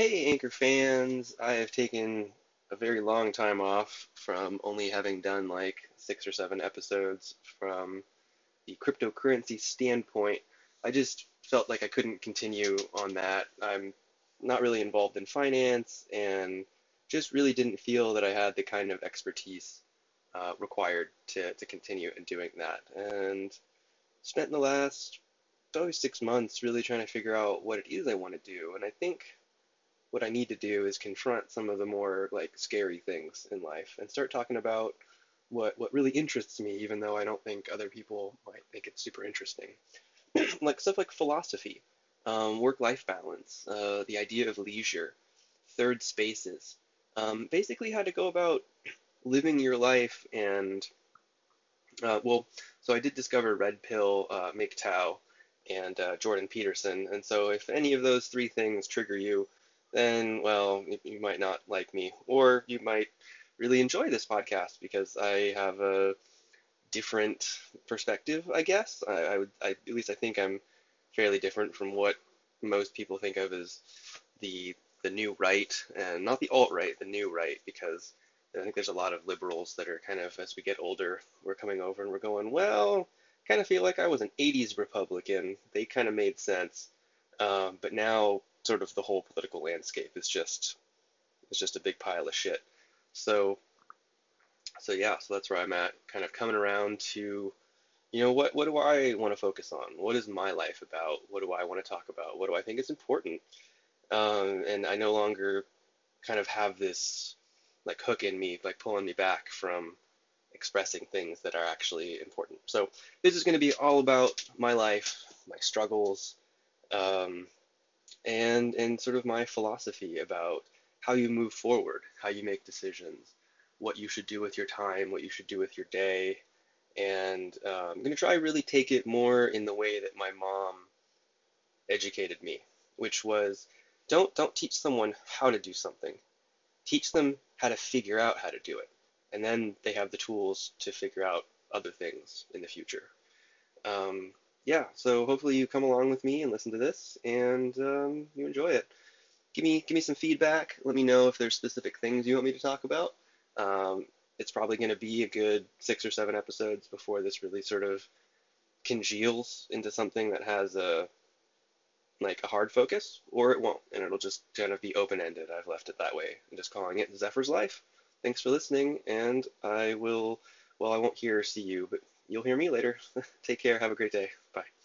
Hey, Anchor fans! I have taken a very long time off from only having done like six or seven episodes from the cryptocurrency standpoint. I just felt like I couldn't continue on that. I'm not really involved in finance and just really didn't feel that I had the kind of expertise uh, required to, to continue in doing that. And spent the last probably six months really trying to figure out what it is I want to do. And I think what I need to do is confront some of the more like scary things in life and start talking about what what really interests me, even though I don't think other people might think it's super interesting. like stuff like philosophy, um, work-life balance, uh, the idea of leisure, third spaces, um, basically how to go about living your life and uh, well, so I did discover Red Pill, uh, MGTOW, and uh, Jordan Peterson, and so if any of those three things trigger you, then well, you might not like me, or you might really enjoy this podcast because I have a different perspective, I guess. I, I would, I, at least I think I'm fairly different from what most people think of as the the new right, and not the alt right, the new right, because I think there's a lot of liberals that are kind of, as we get older, we're coming over and we're going, well, kind of feel like I was an 80s Republican. They kind of made sense. Um, but now sort of the whole political landscape is just is just a big pile of shit. So so yeah, so that's where I'm at, kind of coming around to you know what what do I want to focus on? What is my life about? What do I want to talk about? What do I think is important? Um, and I no longer kind of have this like hook in me, like pulling me back from expressing things that are actually important. So this is going to be all about my life, my struggles, um, and and sort of my philosophy about how you move forward, how you make decisions, what you should do with your time, what you should do with your day, and uh, I'm going to try really take it more in the way that my mom educated me, which was don't don't teach someone how to do something, teach them how to figure out how to do it, and then they have the tools to figure out other things in the future. Um, yeah, so hopefully you come along with me and listen to this, and um, you enjoy it. Give me give me some feedback. Let me know if there's specific things you want me to talk about. Um, it's probably going to be a good six or seven episodes before this really sort of congeals into something that has a like a hard focus, or it won't, and it'll just kind of be open ended. I've left it that way. I'm just calling it Zephyr's Life. Thanks for listening, and I will. Well, I won't hear see you, but You'll hear me later. Take care. Have a great day. Bye.